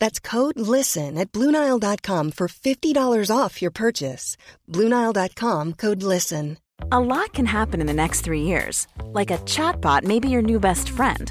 That's code LISTEN at Bluenile.com for $50 off your purchase. Bluenile.com code LISTEN. A lot can happen in the next three years. Like a chatbot may be your new best friend.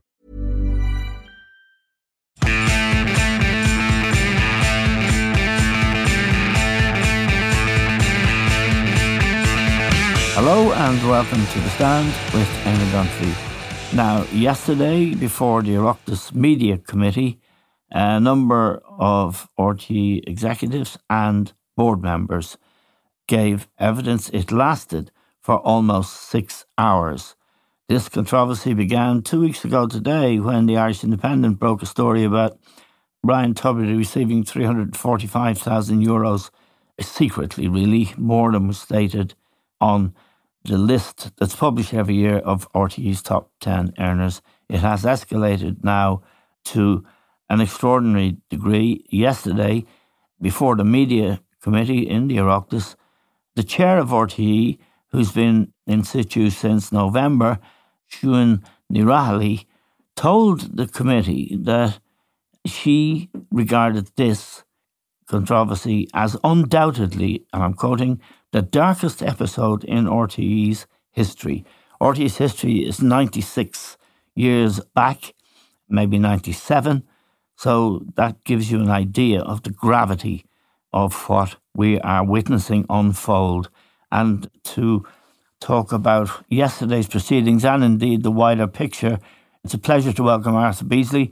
Hello and welcome to The Stand with Eamon Dunphy. Now, yesterday, before the Oireachtas Media Committee, a number of RTE executives and board members gave evidence. It lasted for almost six hours. This controversy began two weeks ago today when the Irish Independent broke a story about Ryan Tubridy receiving 345,000 euros secretly, really, more than was stated on the list that's published every year of RTE's top 10 earners. It has escalated now to an extraordinary degree. Yesterday, before the media committee in the Oireachtas, the chair of RTE, who's been in situ since November, Siún Ní Raghallaigh, told the committee that she regarded this controversy as undoubtedly, and I'm quoting, the darkest episode in RTE's history. RTE's history is 96 years back, maybe 97. So that gives you an idea of the gravity of what we are witnessing unfold. And to talk about yesterday's proceedings and indeed the wider picture, it's a pleasure to welcome Arthur Beesley,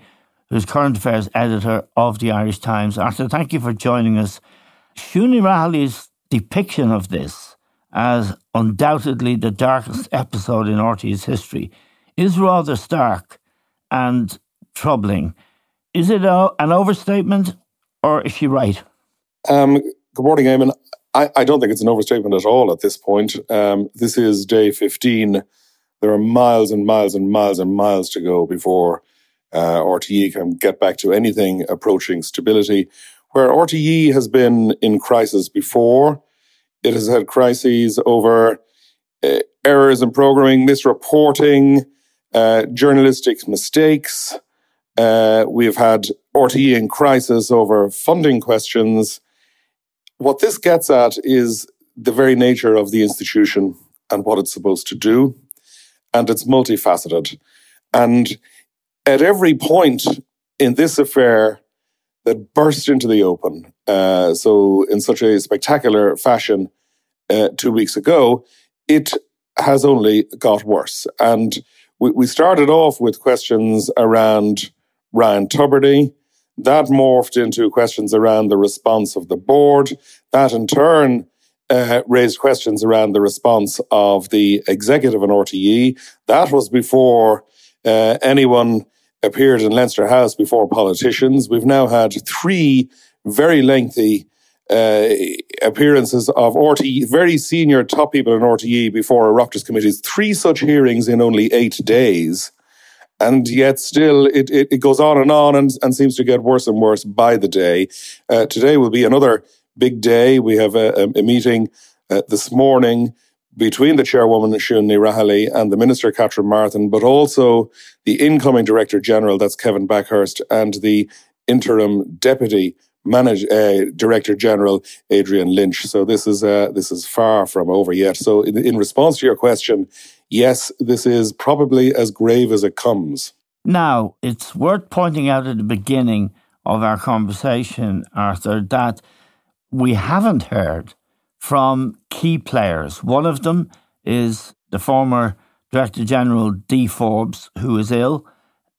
who's current affairs editor of the Irish Times. Arthur, thank you for joining us. Siún Ní Raghallaigh's depiction of this as undoubtedly the darkest episode in RT's history is rather stark and troubling. Is it a, an overstatement or is she right? Um, good morning, Eamon. I, I, don't think it's an overstatement at all at this point. Um, this is day 15. There are miles and miles and miles and miles to go before uh, RTE can get back to anything approaching stability where RTE has been in crisis before. It has had crises over uh, errors in programming, misreporting, uh, journalistic mistakes. Uh, we've had RTE in crisis over funding questions. What this gets at is the very nature of the institution and what it's supposed to do. And it's multifaceted. And at every point in this affair, that burst into the open. Uh, so, in such a spectacular fashion uh, two weeks ago, it has only got worse. And we, we started off with questions around Ryan Tubridy. That morphed into questions around the response of the board. That in turn uh, raised questions around the response of the executive and RTE. That was before uh, anyone appeared in Leinster House before politicians. We've now had three very lengthy uh, appearances of RTE, very senior top people in RTE before Oireachtas committees, three such hearings in only eight days. And yet still it, it, it goes on and on and, and, seems to get worse and worse by the day. Uh, today will be another big day. We have a, a, a meeting uh, this morning between the chairwoman Ní Raghallaigh and the minister Catherine Martin, but also the incoming director general, that's Kevin Bakhurst, and the interim deputy manage, uh, director general Adrian Lynch. So this is uh, this is far from over yet. So in, in response to your question, yes, this is probably as grave as it comes. Now it's worth pointing out at the beginning of our conversation, Arthur, that we haven't heard from key players. One of them is the former Director General Dee Forbes, who is ill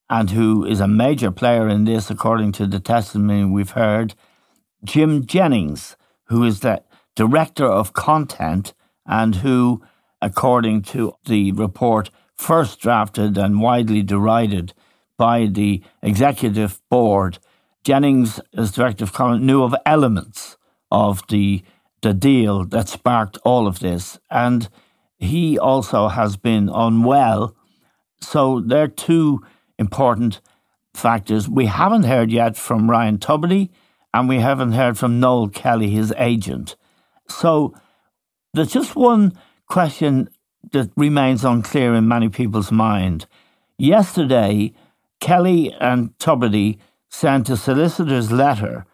and who is a major player in this, according to the testimony we've heard. Jim Jennings, who is the Director of Content and who, according to the report, first drafted and widely derided by the executive board. Jennings, as Director of Content, knew of elements of the the deal that sparked all of this. And he also has been unwell. So there are two important factors. We haven't heard yet from Ryan Tubridy, and we haven't heard from Noel Kelly, his agent. So there's just one question that remains unclear in many people's mind. Yesterday, Kelly and Tubridy sent a solicitor's letter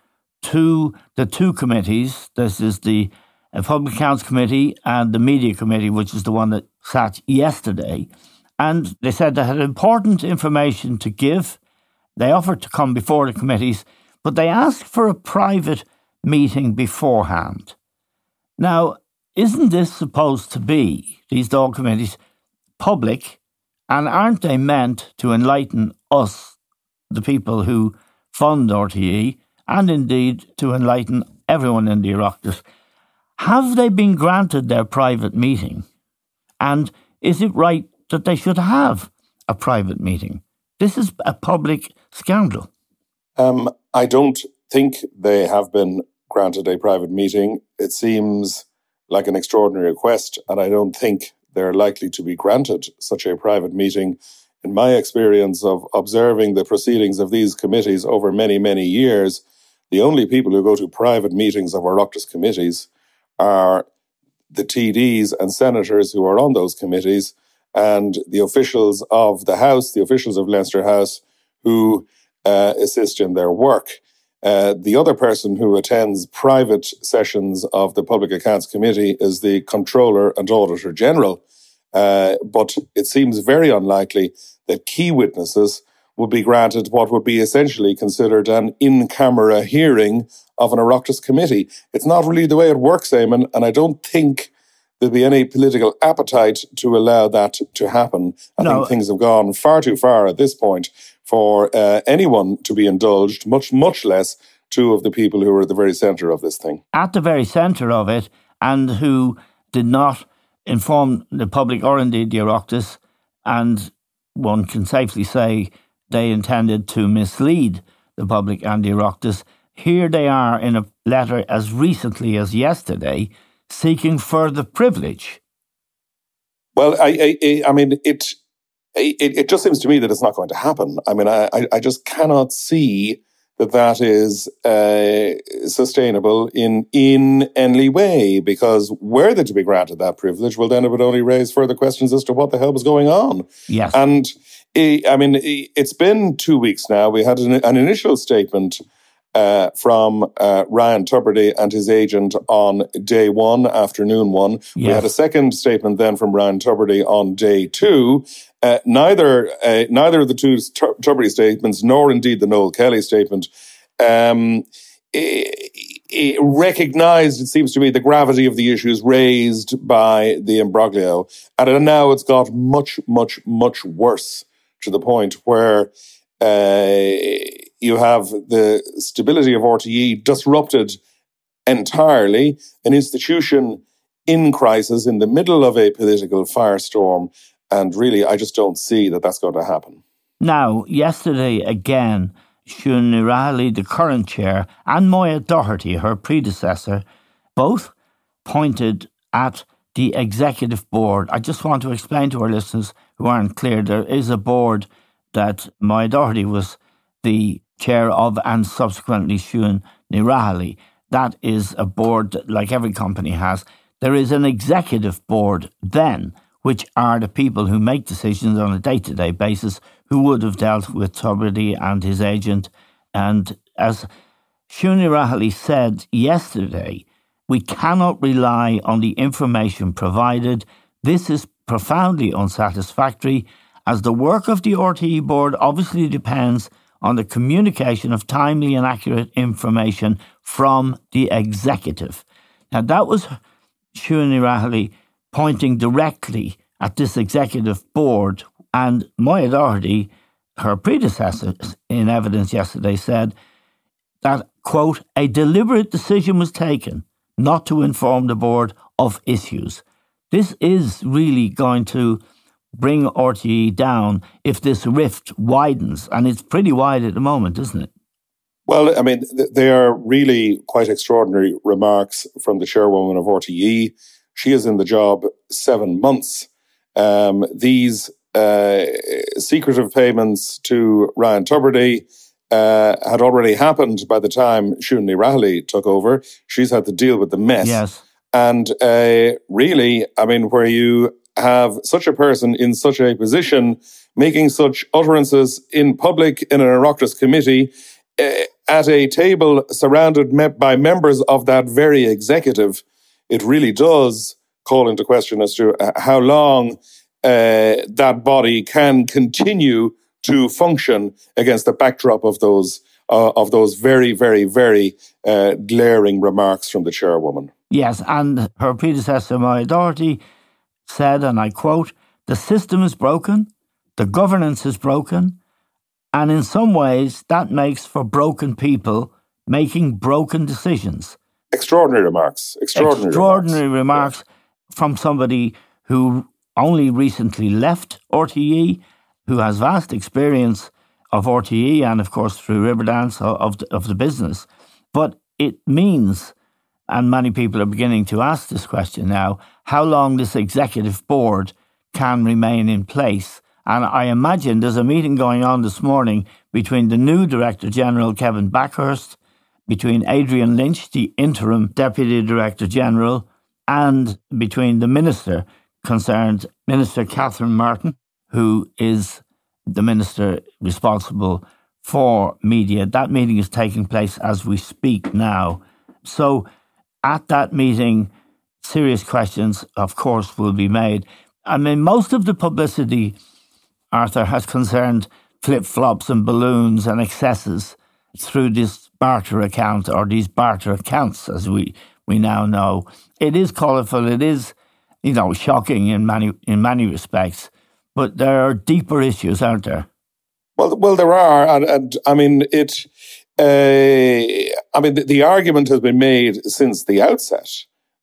to the two committees. This is the uh, Public Accounts Committee and the Media Committee, which is the one that sat yesterday. And they said they had important information to give. They offered to come before the committees, but they asked for a private meeting beforehand. Now, isn't this supposed to be, these dog committees, public? And aren't they meant to enlighten us, the people who fund RTE, and indeed to enlighten everyone in the Oireachtas. Have they been granted their private meeting? And is it right that they should have a private meeting? This is a public scandal. Um, I don't think they have been granted a private meeting. It seems like an extraordinary request, and I don't think they're likely to be granted such a private meeting. In my experience of observing the proceedings of these committees over many, many years, the only people who go to private meetings of our Oireachtas committees are the TDs and senators who are on those committees and the officials of the House, the officials of Leinster House who uh, assist in their work. Uh, the other person who attends private sessions of the Public Accounts Committee is the Controller and Auditor General. Uh, but it seems very unlikely that key witnesses would be granted what would be essentially considered an in camera hearing of an Oireachtas committee. It's not really the way it works, Eamon, and I don't think there'll be any political appetite to allow that to happen. I no. think things have gone far too far at this point for uh, anyone to be indulged, much, much less two of the people who are at the very centre of this thing. At the very centre of it, and who did not inform the public or indeed the Oireachtas, and one can safely say they intended to mislead the public and the Oireachtas. Here they are in a letter as recently as yesterday seeking further privilege. Well, I, I, I mean, it, it, it just seems to me that it's not going to happen. I mean, I, I just cannot see that that is uh, sustainable in in any way. Because were they to be granted that privilege, well, then it would only raise further questions as to what the hell was going on. Yes, and I mean, it's been two weeks now. We had an, an initial statement uh, from uh, Ryan Tubridy and his agent on day one, afternoon one. Yes. We had a second statement then from Ryan Tubridy on day two. Uh, neither uh, neither of the two Tubridy statements, nor indeed the Noel Kelly statement, um, it recognized, it seems to me, the gravity of the issues raised by the imbroglio. And now it's got much, much, much worse to the point where uh, you have the stability of RTE disrupted entirely, an institution in crisis in the middle of a political firestorm. And really, I just don't see that that's going to happen. Now, yesterday again, Ní Raghallaigh, the current chair, and Moya Doherty, her predecessor, both pointed at the executive board. I just want to explain to our listeners who aren't clear there is a board that Moya Doherty was the chair of and subsequently Siún Ní Raghallaigh. That is a board that, like every company has. There is an executive board then, which are the people who make decisions on a day to day basis, who would have dealt with Tubridy and his agent. And as Ní Raghallaigh said yesterday, we cannot rely on the information provided. This is profoundly unsatisfactory, as the work of the RTE board obviously depends on the communication of timely and accurate information from the executive. Now, that was Ní Raghallaigh pointing directly at this executive board. And Moya Doherty, her predecessor in evidence yesterday, said that, quote, a deliberate decision was taken not to inform the board of issues. This is really going to bring RTE down if this rift widens, and it's pretty wide at the moment, isn't it? Well, I mean, they are really quite extraordinary remarks from the chairwoman of RTE. She is in the job seven months. Um, these uh, secretive payments to Ryan Tubridy uh, had already happened by the time Siún Ní Raghallaigh took over. She's had to deal with the mess. Yes. And uh, really, I mean, where you have such a person in such a position making such utterances in public in an Oireachtas committee uh, at a table surrounded me- by members of that very executive, it really does call into question as to uh, how long uh, that body can continue to function against the backdrop of those uh, of those very, very, very uh, glaring remarks from the chairwoman. Yes, and her predecessor, Moya Doherty, said, and I quote, the system is broken, the governance is broken, and in some ways that makes for broken people making broken decisions. Extraordinary remarks. Extraordinary, Extraordinary remarks, remarks from somebody who only recently left RTE, who has vast experience of RTE and, of course, through Riverdance of the, of the business. But it means, and many people are beginning to ask this question now, how long this executive board can remain in place. And I imagine there's a meeting going on this morning between the new Director General, Kevin Bakhurst, between Adrian Lynch, the interim Deputy Director General, and between the Minister concerned, Minister Catherine Martin, who is the Minister responsible for media. That meeting is taking place as we speak now. So at that meeting, serious questions, of course, will be made. I mean, most of the publicity, Arthur, has concerned flip flops and balloons and excesses through this barter account or these barter accounts, as we, we now know. It is colourful, it is, you know, shocking in many in many respects, but there are deeper issues, aren't there? Well, well, there are, and, and I mean it. Uh, I mean, the, the, argument has been made since the outset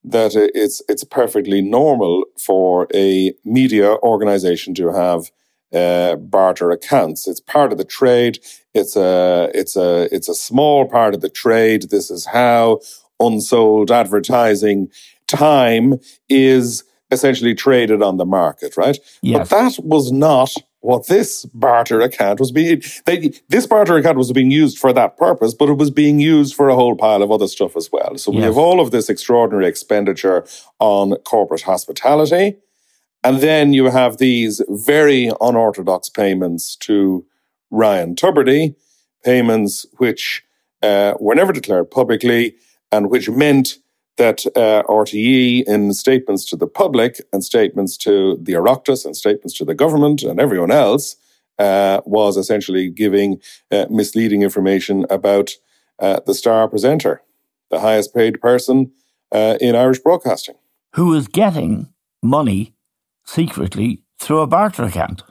that it's it's perfectly normal for a media organization to have uh, barter accounts. It's part of the trade. It's a it's a it's a small part of the trade. This is how unsold advertising time is essentially traded on the market, right? Yes. But that was not what this barter account was being. They, this barter account was being used for that purpose, but it was being used for a whole pile of other stuff as well. So we Yes. have all of this extraordinary expenditure on corporate hospitality. And then you have these very unorthodox payments to Ryan Tubridy, payments which uh, were never declared publicly and which meant that uh, RTE, in statements to the public and statements to the Oireachtas and statements to the government and everyone else, uh, was essentially giving uh, misleading information about uh, the star presenter, the highest paid person uh, in Irish broadcasting. Who is getting money secretly through a barter account?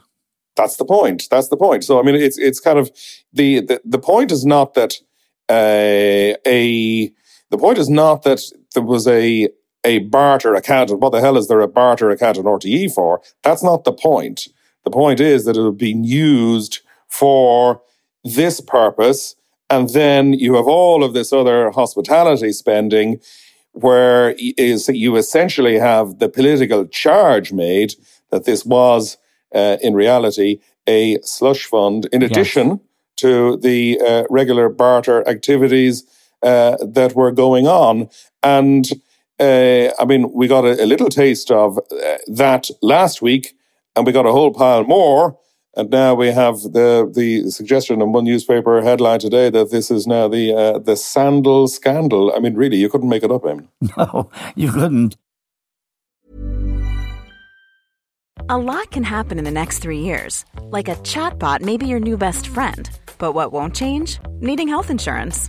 That's the point. That's the point. So I mean, it's it's kind of the the, the point is not that uh, a the point is not that there was a a barter account. And what the hell is there a barter account in RTE for? That's not the point. The point is that it was being used for this purpose, and then you have all of this other hospitality spending, where is you essentially have the political charge made that this was uh, in reality a slush fund in addition to the uh, regular barter activities uh, that were going on. And uh, I mean, we got a, a little taste of uh, that last week, and we got a whole pile more. And now we have the the suggestion in one newspaper headline today that this is now the uh, the sandal scandal. I mean, really, you couldn't make it up, Eamon. No, you couldn't. A lot can happen in the next three years. Like a chatbot may be your new best friend. But what won't change? Needing health insurance.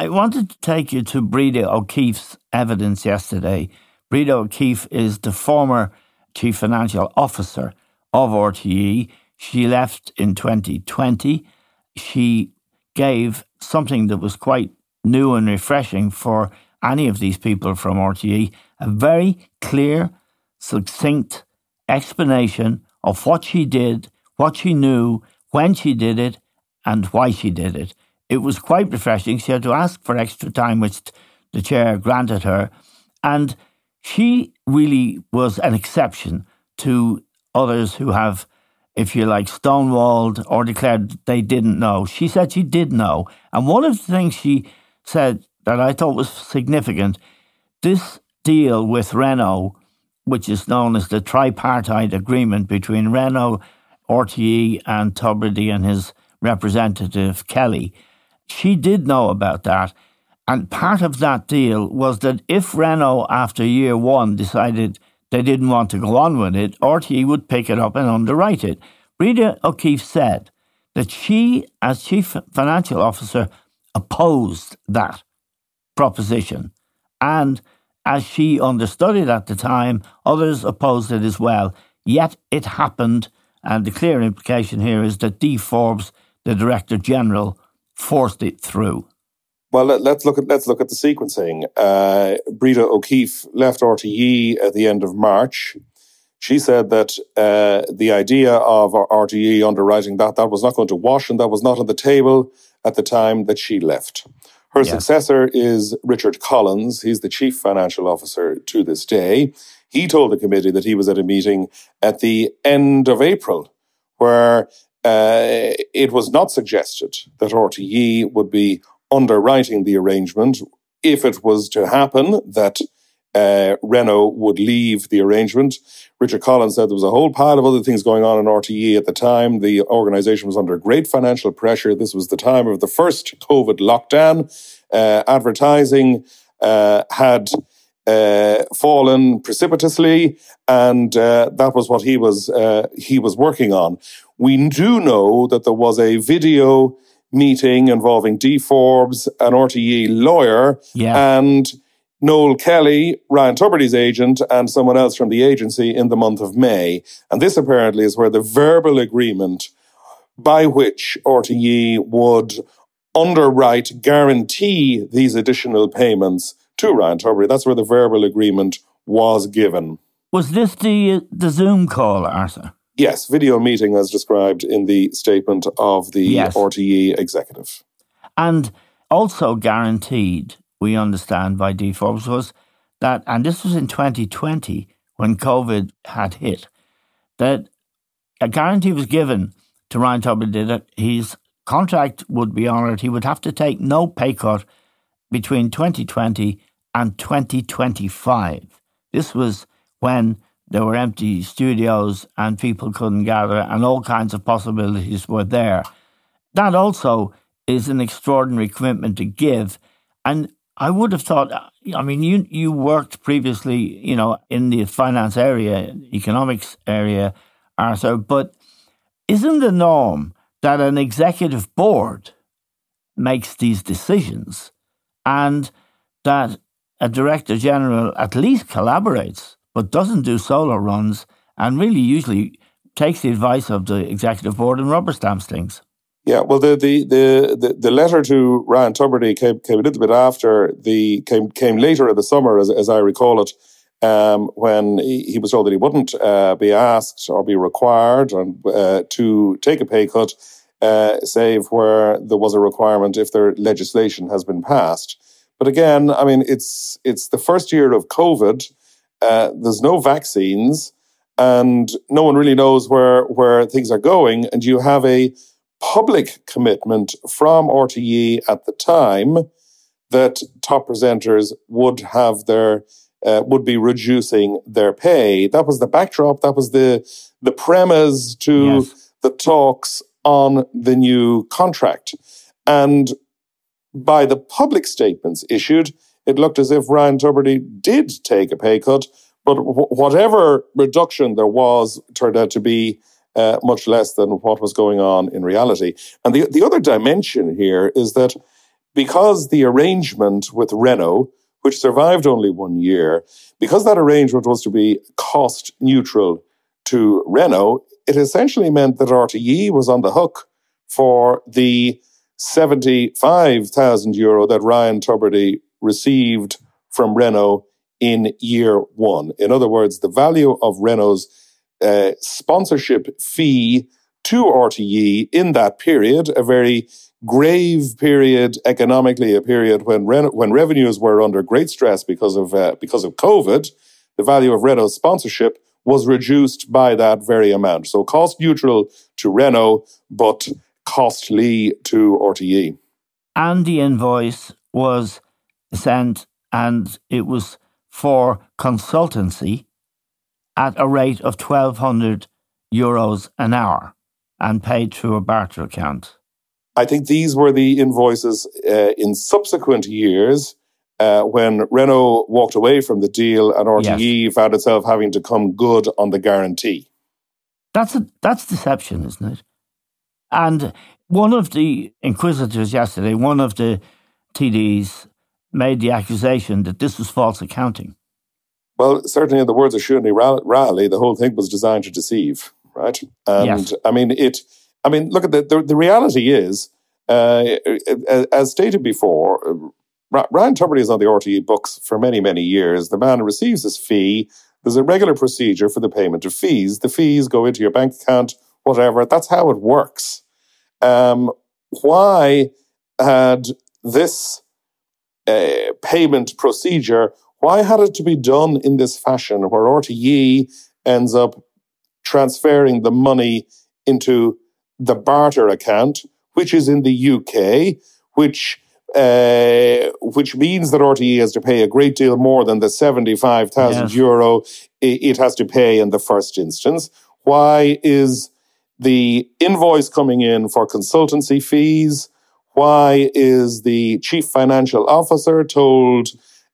I wanted to take you to Breda O'Keeffe's evidence yesterday. Breda O'Keeffe is the former Chief Financial Officer of RTE. She left in 2020. She gave something that was quite new and refreshing for any of these people from RTE a very clear, succinct explanation of what she did, what she knew, when she did it, and why she did it. It was quite refreshing. She had to ask for extra time, which the chair granted her. And she really was an exception to others who have, if you like, stonewalled or declared they didn't know. She said she did know. And one of the things she said that I thought was significant this deal with Renault, which is known as the tripartite agreement between Renault, RTE, and Tubridy and his representative, Kelly she did know about that. And part of that deal was that if Renault, after year one, decided they didn't want to go on with it, RTE would pick it up and underwrite it. Breda O'Keeffe said that she, as chief financial officer, opposed that proposition. And as she understood it at the time, others opposed it as well. Yet it happened, and the clear implication here is that Dee Forbes, the Director General, forced it through? Well, let, us look at let's look at the sequencing. Uh, Breda O'Keeffe left RTE at the end of March. She said that uh, the idea of RTE underwriting that that was not going to wash and that was not on the table at the time that she left. Her yes. successor is Richard Collins. He's the chief financial officer to this day. He told the committee that he was at a meeting at the end of April where uh, it was not suggested that RTE would be underwriting the arrangement if it was to happen that uh, Renault would leave the arrangement. Richard Collins said there was a whole pile of other things going on in RTE at the time. The organization was under great financial pressure. This was the time of the first COVID lockdown. Uh, advertising uh, had uh, fallen precipitously, and uh, that was what he was uh, he was working on. We do know that there was a video meeting involving Dee Forbes, an RTE lawyer, yeah. and Noel Kelly, Ryan Tubridy's agent, and someone else from the agency in the month of May. And this apparently is where the verbal agreement by which RTE would underwrite, guarantee these additional payments to Ryan Tubridy. That's where the verbal agreement was given. Was this the uh, the Zoom call, Arthur? Yes, video meeting as described in the statement of the yes. RTE executive. And also guaranteed, we understand by Forbes, was that, and this was in 2020, when COVID had hit, that a guarantee was given to Ryan Tubridy that his contract would be honoured. He would have to take no pay cut between 2020 and 2025. This was when there were empty studios and people couldn't gather, and all kinds of possibilities were there. That also is an extraordinary commitment to give. And I would have thought, I mean, you, you worked previously, you know, in the finance area, economics area, Arthur, but isn't the norm that an executive board makes these decisions and that a director general at least collaborates but doesn't do solo runs and really usually takes the advice of the executive board and rubber stamps things. Yeah, well, the the the the, letter to Ryan Tubridy came, came a little bit after the came came later in the summer, as as I recall it, um, when he, he, was told that he wouldn't uh, be asked or be required and, uh, to take a pay cut, uh, save where there was a requirement if their legislation has been passed. But again, I mean, it's it's the first year of COVID. Uh, there's no vaccines, and no one really knows where where things are going. And you have a public commitment from RTE at the time that top presenters would have their uh, would be reducing their pay. That was the backdrop. That was the the premise to yes. the talks on the new contract. And by the public statements issued, it looked as if Ryan Tubridy did take a pay cut, but whatever reduction there was turned out to be uh, much less than what was going on in reality. And the, the other dimension here is that because the arrangement with Renault, which survived only one year, because that arrangement was to be cost neutral to Renault, it essentially meant that RTE was on the hook for the 75,000 euro that Ryan Tubridy received from Renault in year one. In other words, the value of Renault's uh, sponsorship fee to RTE in that period, a very grave period economically, a period when when revenues were under great stress because of uh, because of COVID, the value of Renault's sponsorship was reduced by that very amount. So cost neutral to Renault, but costly to RTE. And the invoice was sent, and it was for consultancy at a rate of 1,200 euros an hour and paid through a barter account. I think these were the invoices uh, in subsequent years uh, when Renault walked away from the deal and RTE yes. found itself having to come good on the guarantee. That's a, that's deception, isn't it? And one of the inquisitors yesterday, one of the TDs, made the accusation that this was false accounting. Well, certainly in the words of Siúnni Rowley, the whole thing was designed to deceive, right? And yes. I mean, it. I mean, look at the the, the reality is, uh, as stated before, Ryan Tubridy is on the RTE books for many many years. The man receives his fee. There's a regular procedure for the payment of fees. The fees go into your bank account, whatever. That's how it works. Um, why had this uh, payment procedure why had it to be done in this fashion where RTE ends up transferring the money into the barter account, which is in the UK, which uh, which means that RTE has to pay a great deal more than the 75,000 yes. euro it has to pay in the first instance. Why is the invoice coming in for consultancy fees? Why is the chief financial officer told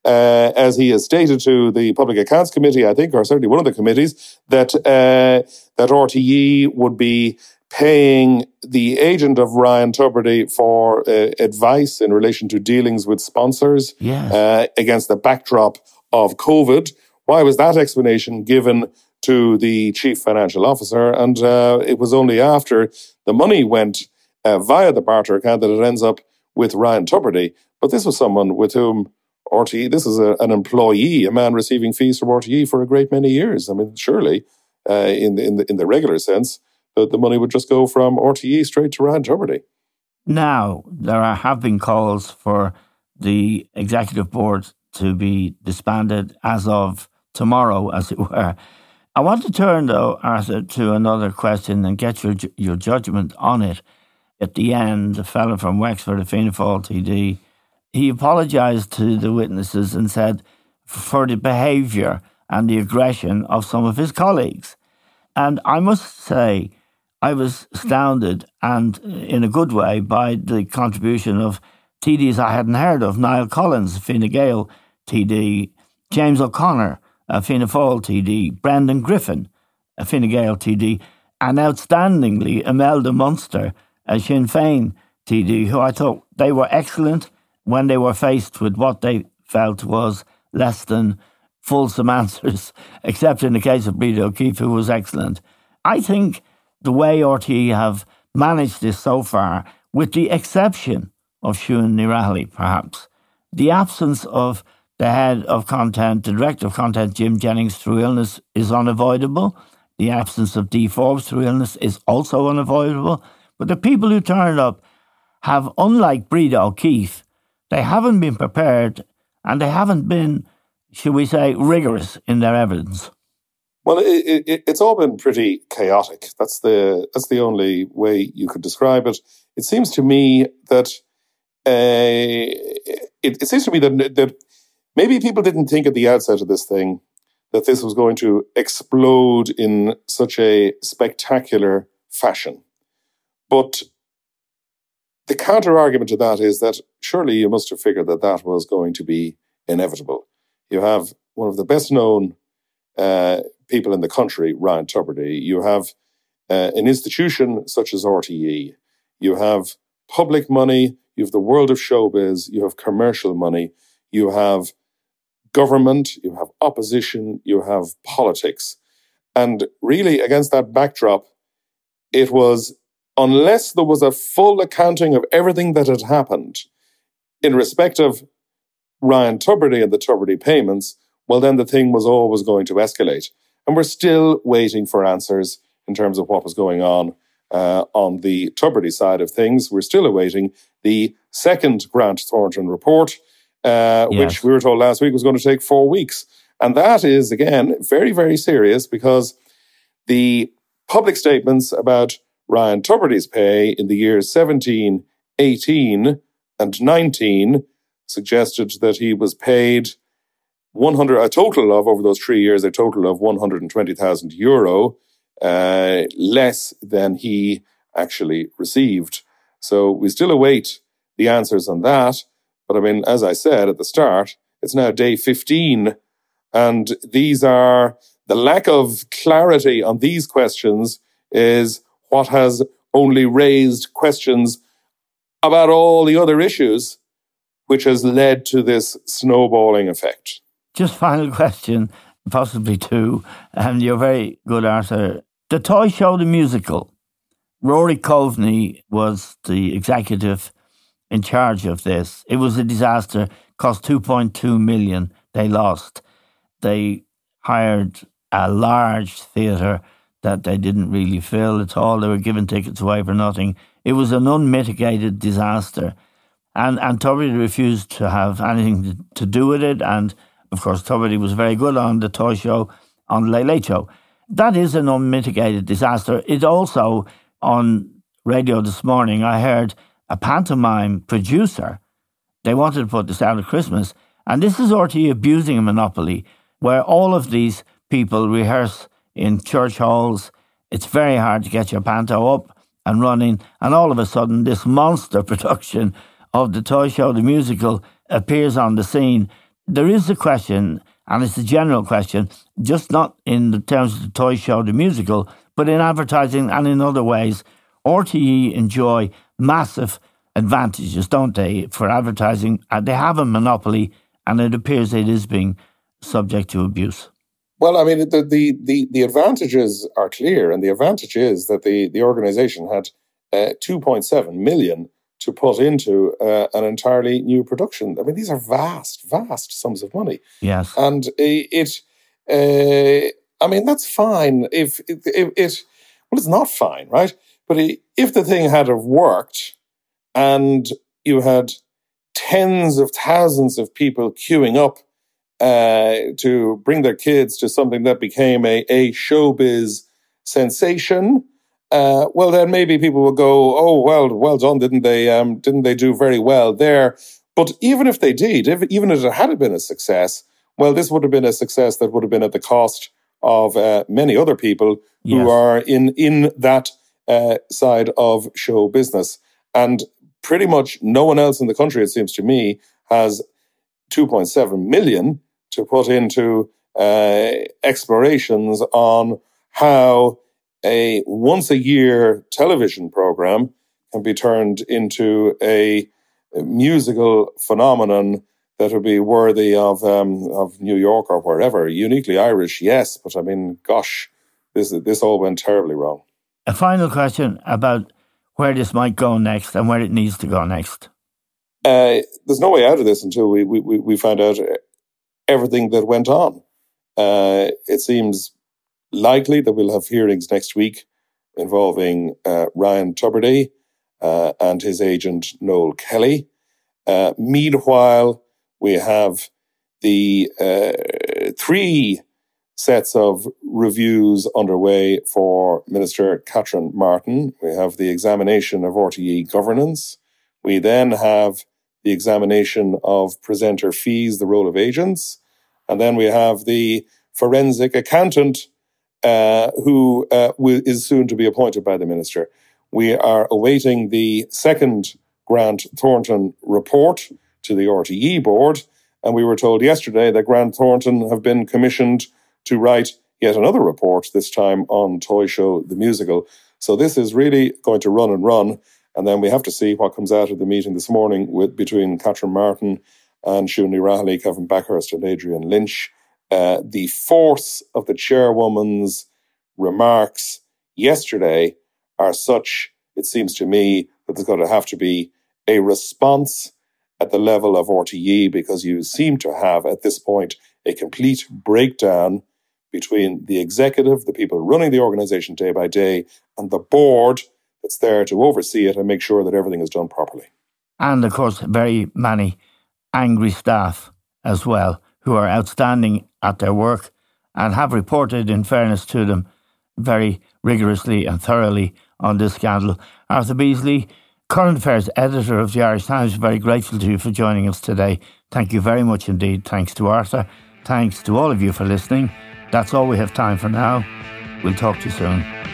uh, as he has stated to the Public Accounts Committee, I think, or certainly one of the committees, that uh, that RTE would be paying the agent of Ryan Tubridy for uh, advice in relation to dealings with sponsors yes. Uh, against the backdrop of COVID. Why was that explanation given to the chief financial officer? And uh, it was only after the money went uh, via the barter account that it ends up with Ryan Tubridy. But this was someone with whom RTE, this is a, an employee, a man receiving fees from RTE for a great many years. I mean, surely, uh, in, in, the, in the regular sense, the, the money would just go from RTE straight to Ryan Tubridy. Now, there are, have been calls for the executive board to be disbanded as of tomorrow, as it were. I want to turn, though, Arthur, to another question and get your your judgment on it. At the end, the fellow from Wexford, the Fianna Fáil TD, he apologised to the witnesses and said for the behaviour and the aggression of some of his colleagues. And I must say, I was astounded and in a good way by the contribution of TDs I hadn't heard of Niall Collins, Fine Gael TD, James O'Connor, a Fianna Fáil TD, Brendan Griffin, a Fine Gael TD, and outstandingly Imelda Munster, a Sinn Féin TD, who I thought they were excellent when they were faced with what they felt was less than fulsome answers, except in the case of Breda O'Keeffe, who was excellent. I think the way RTE have managed this so far, with the exception of Ní Raghallaigh, perhaps, the absence of the head of content, the director of content, Jim Jennings, through illness is unavoidable. The absence of Dee Forbes through illness is also unavoidable. But the people who turned up have, unlike Breda O'Keeffe, they haven't been prepared and they haven't been, should we say, rigorous in their evidence. Well, it, it, it's all been pretty chaotic. That's the that's the only way you could describe it. It seems to me that uh, it, it seems to me that that maybe people didn't think at the outset of this thing that this was going to explode in such a spectacular fashion. But the counter argument to that is that surely you must have figured that that was going to be inevitable. You have one of the best known uh, people in the country, Ryan Tubridy. You have uh, an institution such as RTE. You have public money. You have the world of showbiz. You have commercial money. You have government. You have opposition. You have politics. And really, against that backdrop, it was unless there was a full accounting of everything that had happened in respect of Ryan Tubridy and the Tubridy payments, well, then the thing was always going to escalate. And we're still waiting for answers in terms of what was going on uh, on the Tubridy side of things. We're still awaiting the second Grant Thornton report, uh, yes. which we were told last week was going to take four weeks. And that is, again, very, very serious because the public statements about Ryan Tubridy's pay in the years 17, 18, and 19 suggested that he was paid 100, a total of, over those three years, a total of 120,000 euro, uh, less than he actually received. So we still await the answers on that. But I mean, as I said at the start, it's now day 15. And these are the lack of clarity on these questions is what has only raised questions about all the other issues, which has led to this snowballing effect. Just final question, possibly two, and you're very good, Arthur. The Toy Show, the musical. Rory Coveney was the executive in charge of this. It was a disaster, cost 2.2 million. They lost. They hired a large theatre that they didn't really fill at all. They were giving tickets away for nothing. It was an unmitigated disaster. And, and refused to have anything to, do with it. And of course, Tubridy was very good on the toy show, on the Late Late Show. That is an unmitigated disaster. It also, on radio this morning, I heard a pantomime producer. They wanted to put this out at Christmas. And this is RTE abusing a monopoly where all of these people rehearse in church halls. It's very hard to get your panto up and running. And all of a sudden, this monster production of the toy show, the musical, appears on the scene there is a question, and it's a general question, just not in the terms of the toy show, the musical, but in advertising and in other ways. RTE enjoy massive advantages, don't they, for advertising? And they have a monopoly, and it appears it is being subject to abuse. Well, I mean, the, the, the, the advantages are clear, and the advantage is that the, the organization had uh, 2.7 million to put into uh, an entirely new production. I mean, these are vast, vast sums of money. Yes, and it. Uh, I mean, that's fine if it, if it. Well, it's not fine, right? But if the thing had have worked, and you had tens of thousands of people queuing up uh, to bring their kids to something that became a, a showbiz sensation, uh, well, then maybe people will go, "Oh, well, well done, didn't they? Um, didn't they do very well there?" But even if they did, if, even if it had been a success, well, this would have been a success that would have been at the cost of uh, many other people yes. who are in in that uh, side of show business, and pretty much no one else in the country, it seems to me, has 2.7 million to put into uh, explorations on how a once a year television program can be turned into a musical phenomenon that would be worthy of um, of New York or wherever. Uniquely Irish, yes, but I mean, gosh, this this all went terribly wrong. A final question about where this might go next and where it needs to go next. Uh, there's no way out of this until we we we find out everything that went on. Uh, it seems likely that we'll have hearings next week involving uh, Ryan Tubridy uh, and his agent Noel Kelly. Uh, meanwhile, we have the uh, three sets of reviews underway for Minister Catherine Martin. We have the examination of RTE governance. We then have the examination of presenter fees, the role of agents. And then we have the forensic accountant uh, who uh, is soon to be appointed by the minister. We are awaiting the second Grant Thornton report to the RTE board. And we were told yesterday that Grant Thornton have been commissioned to write yet another report, this time on Toy Show the Musical. So this is really going to run and run. And then we have to see what comes out of the meeting this morning with between Catherine Martin and Ní Raghallaigh, Kevin Bakhurst, and Adrian Lynch. Uh, the force of the chairwoman's remarks yesterday are such, it seems to me, that there's going to have to be a response at the level of RTE because you seem to have at this point a complete breakdown between the executive, the people running the organization day by day, and the board that's there to oversee it and make sure that everything is done properly. And of course, very many angry staff as well who are outstanding at their work and have reported, in fairness to them, very rigorously and thoroughly on this scandal. Arthur Beesley, current affairs editor of the Irish Times, very grateful to you for joining us today. Thank you very much indeed. Thanks to Arthur. Thanks to all of you for listening. That's all we have time for now. We'll talk to you soon.